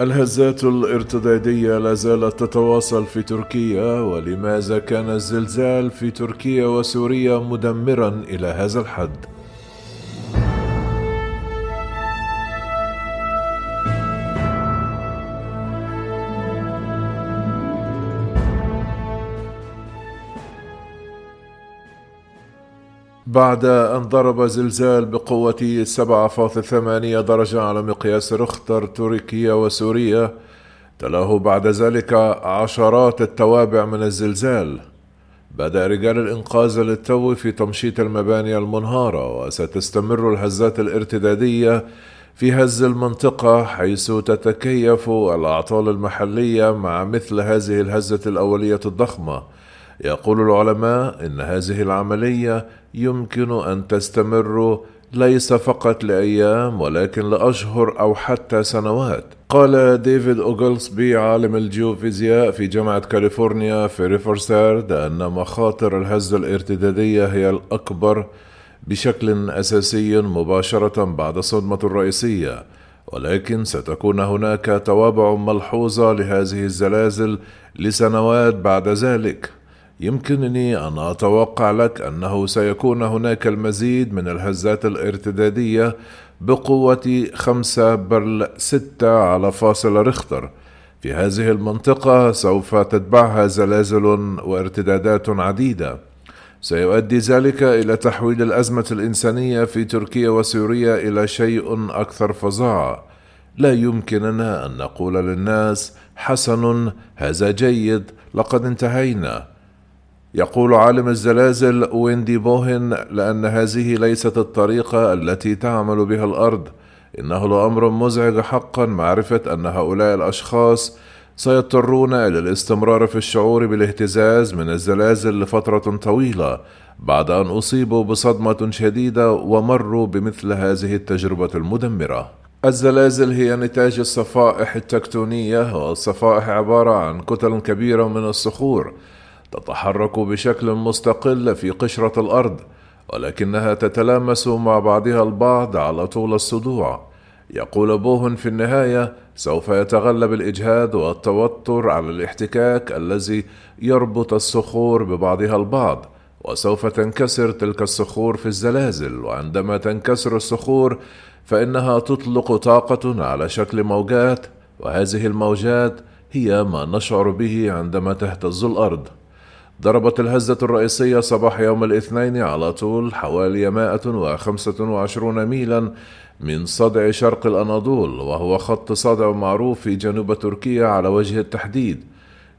الهزات الارتدادية لا زالت تتواصل في تركيا ولماذا كان الزلزال في تركيا وسوريا مدمرا إلى هذا الحد؟ بعد أن ضرب زلزال بقوة 7.8 درجة على مقياس رختر تركيا وسوريا تلاه بعد ذلك عشرات التوابع من الزلزال. بدأ رجال الإنقاذ للتو في تمشيط المباني المنهارة وستستمر الهزات الارتدادية في هز المنطقة حيث تتكيف الأعطال المحلية مع مثل هذه الهزة الأولية الضخمة. يقول العلماء إن هذه العملية يمكن أن تستمر ليس فقط لأيام ولكن لأشهر أو حتى سنوات. قال ديفيد أوغلسبي عالم الجيوفيزياء في جامعة كاليفورنيا في ريفرسارد أن مخاطر الهزة الارتدادية هي الأكبر بشكل أساسي مباشرة بعد الصدمه الرئيسية. ولكن ستكون هناك توابع ملحوظة لهذه الزلازل لسنوات بعد ذلك. يمكنني أن أتوقع لك أنه سيكون هناك المزيد من الهزات الارتدادية بقوة خمسة بل ستة على فاصل ريختر. في هذه المنطقة سوف تتبعها زلازل وارتدادات عديدة. سيؤدي ذلك إلى تحويل الأزمة الإنسانية في تركيا وسوريا إلى شيء أكثر فظاعة. لا يمكننا أن نقول للناس حسن هذا جيد لقد انتهينا. يقول عالم الزلازل ويندي بوهن لأن هذه ليست الطريقة التي تعمل بها الأرض إنه لأمر مزعج حقا معرفة أن هؤلاء الأشخاص سيضطرون إلى الاستمرار في الشعور بالاهتزاز من الزلازل لفترة طويلة بعد أن أصيبوا بصدمة شديدة ومروا بمثل هذه التجربة المدمرة. الزلازل هي نتاج الصفائح التكتونية والصفائح عبارة عن كتل كبيرة من الصخور تتحرك بشكل مستقل في قشرة الأرض ولكنها تتلامس مع بعضها البعض على طول الصدوع. يقول بوهن في النهاية سوف يتغلب الإجهاد والتوتر على الاحتكاك الذي يربط الصخور ببعضها البعض وسوف تنكسر تلك الصخور في الزلازل وعندما تنكسر الصخور فإنها تطلق طاقة على شكل موجات وهذه الموجات هي ما نشعر به عندما تهتز الأرض. ضربت الهزة الرئيسية صباح يوم الاثنين على طول حوالي 125 ميلا من صدع شرق الأناضول وهو خط صدع معروف في جنوب تركيا على وجه التحديد.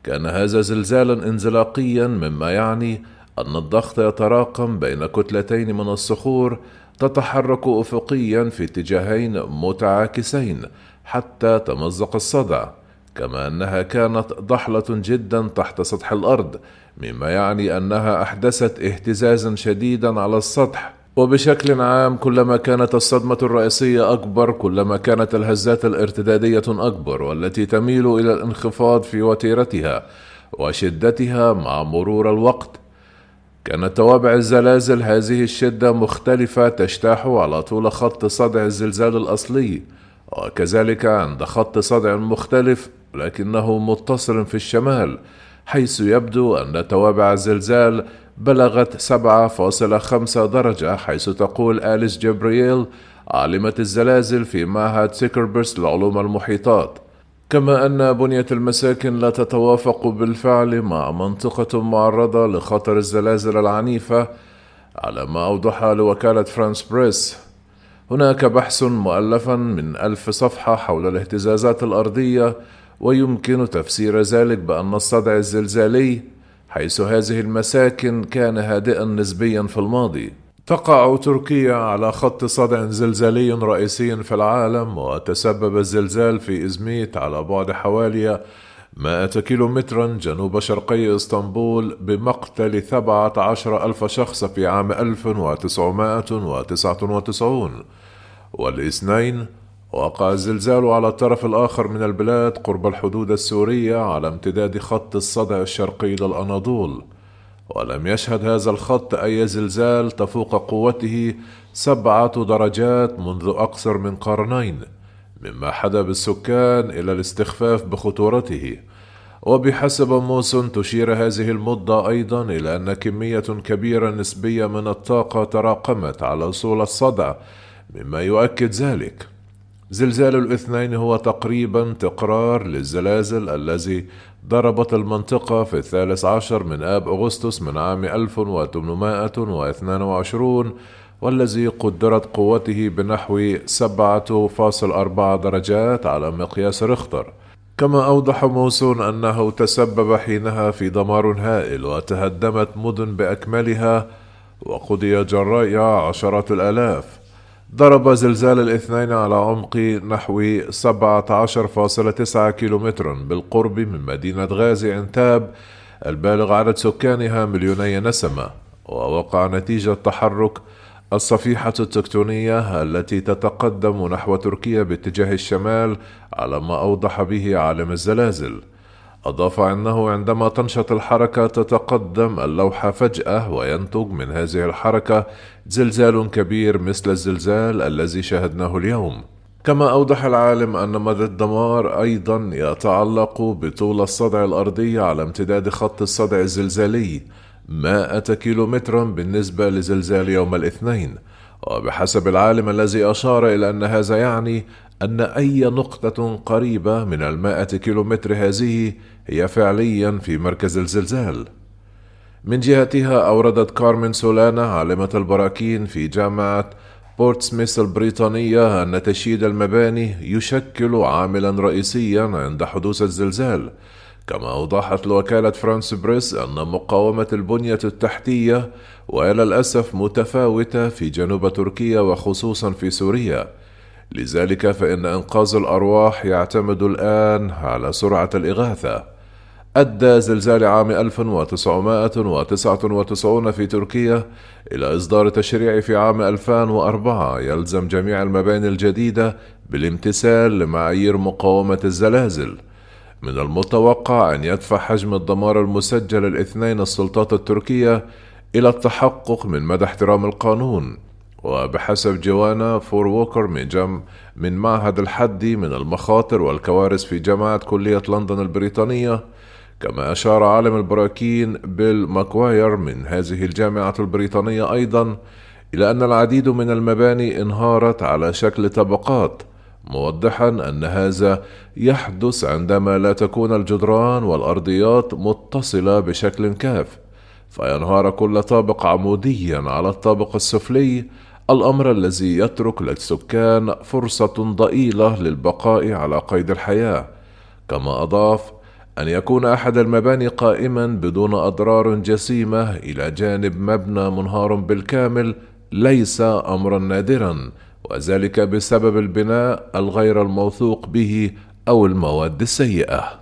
كان هذا زلزالا انزلاقيا مما يعني أن الضغط يتراكم بين كتلتين من الصخور تتحرك أفقيا في اتجاهين متعاكسين حتى تمزق الصدع. كما أنها كانت ضحلة جدا تحت سطح الأرض مما يعني أنها أحدثت اهتزازا شديدا على السطح. وبشكل عام كلما كانت الصدمة الرئيسية أكبر كلما كانت الهزات الارتدادية أكبر والتي تميل إلى الانخفاض في وتيرتها وشدتها مع مرور الوقت. كانت توابع الزلازل هذه الشدة مختلفة تجتاح على طول خط صدع الزلزال الأصلي وكذلك عند خط صدع مختلف لكنه متصل في الشمال حيث يبدو أن توابع الزلزال بلغت 7.5 درجة حيث تقول آليس جبريل عالمة الزلازل في معهد سيكربرس لعلوم المحيطات. كما أن بنية المساكن لا تتوافق بالفعل مع منطقة معرضة لخطر الزلازل العنيفة على ما أوضح لوكالة فرانس بريس. هناك بحث مؤلفا من ألف صفحة حول الاهتزازات الأرضية ويمكن تفسير ذلك بأن الصدع الزلزالي حيث هذه المساكن كان هادئا نسبيا في الماضي. تقع تركيا على خط صدع زلزالي رئيسي في العالم وتسبب الزلزال في إزميت على بعد حوالي 100 كيلومترا جنوب شرقي إسطنبول بمقتل 17 ألف شخص في عام 1999 والاثنين وقع الزلزال على الطرف الآخر من البلاد قرب الحدود السورية على امتداد خط الصدع الشرقي للأناضول. ولم يشهد هذا الخط أي زلزال تفوق قوته سبعة درجات منذ أكثر من قرنين مما حدا بالسكان إلى الاستخفاف بخطورته. وبحسب موسون تشير هذه المدة أيضا إلى أن كمية كبيرة نسبية من الطاقة تراكمت على أصول الصدع مما يؤكد ذلك. زلزال الاثنين هو تقريبا تقرار للزلازل الذي ضربت المنطقة في الثالث عشر من آب أغسطس من عام 1822 والذي قدرت قوته بنحو 7.4 درجات على مقياس ريختر. كما أوضح موسون أنه تسبب حينها في دمار هائل وتهدمت مدن بأكملها وقضي جراء عشرات الآلاف. ضرب زلزال الاثنين على عمق نحو 17.9 كيلومترا بالقرب من مدينة غازي عنتاب البالغ عدد سكانها مليوني نسمة ووقع نتيجة تحرك الصفيحة التكتونية التي تتقدم نحو تركيا باتجاه الشمال على ما أوضح به عالم الزلازل. أضاف أنه عندما تنشط الحركة تتقدم اللوحة فجأة وينتج من هذه الحركة زلزال كبير مثل الزلزال الذي شاهدناه اليوم. كما أوضح العالم أن مدى الدمار أيضا يتعلق بطول الصدع الأرضي على امتداد خط الصدع الزلزالي مائة كيلومترا بالنسبة لزلزال يوم الاثنين. وبحسب العالم الذي أشار إلى أن هذا يعني أن أي نقطة قريبة من المائة كيلومتر هذه هي فعليا في مركز الزلزال. من جهتها أوردت كارمن سولانا عالمة البراكين في جامعة بورتسميث البريطانية أن تشييد المباني يشكل عاملا رئيسيا عند حدوث الزلزال. كما أوضحت وكالة فرانس بريس أن مقاومة البنية التحتية وإلى الأسف متفاوتة في جنوب تركيا وخصوصا في سوريا. لذلك فإن إنقاذ الأرواح يعتمد الآن على سرعة الإغاثة. أدى زلزال عام 1999 في تركيا إلى إصدار تشريع في عام 2004 يلزم جميع المباني الجديدة بالامتثال لمعايير مقاومة الزلازل. من المتوقع أن يدفع حجم الدمار المسجل الاثنين السلطات التركية إلى التحقق من مدى احترام القانون وبحسب جوانا فور ووكر من جم من معهد الحد من المخاطر والكوارث في جامعة كلية لندن البريطانية كما أشار عالم البراكين بيل ماكواير من هذه الجامعة البريطانية أيضا إلى أن العديد من المباني انهارت على شكل طبقات موضحا أن هذا يحدث عندما لا تكون الجدران والأرضيات متصلة بشكل كاف فينهار كل طابق عموديا على الطابق السفلي. الأمر الذي يترك للسكان فرصة ضئيلة للبقاء على قيد الحياة. كما أضاف أن يكون أحد المباني قائما بدون أضرار جسيمة إلى جانب مبنى منهار بالكامل ليس أمرا نادرا. وذلك بسبب البناء الغير الموثوق به أو المواد السيئة.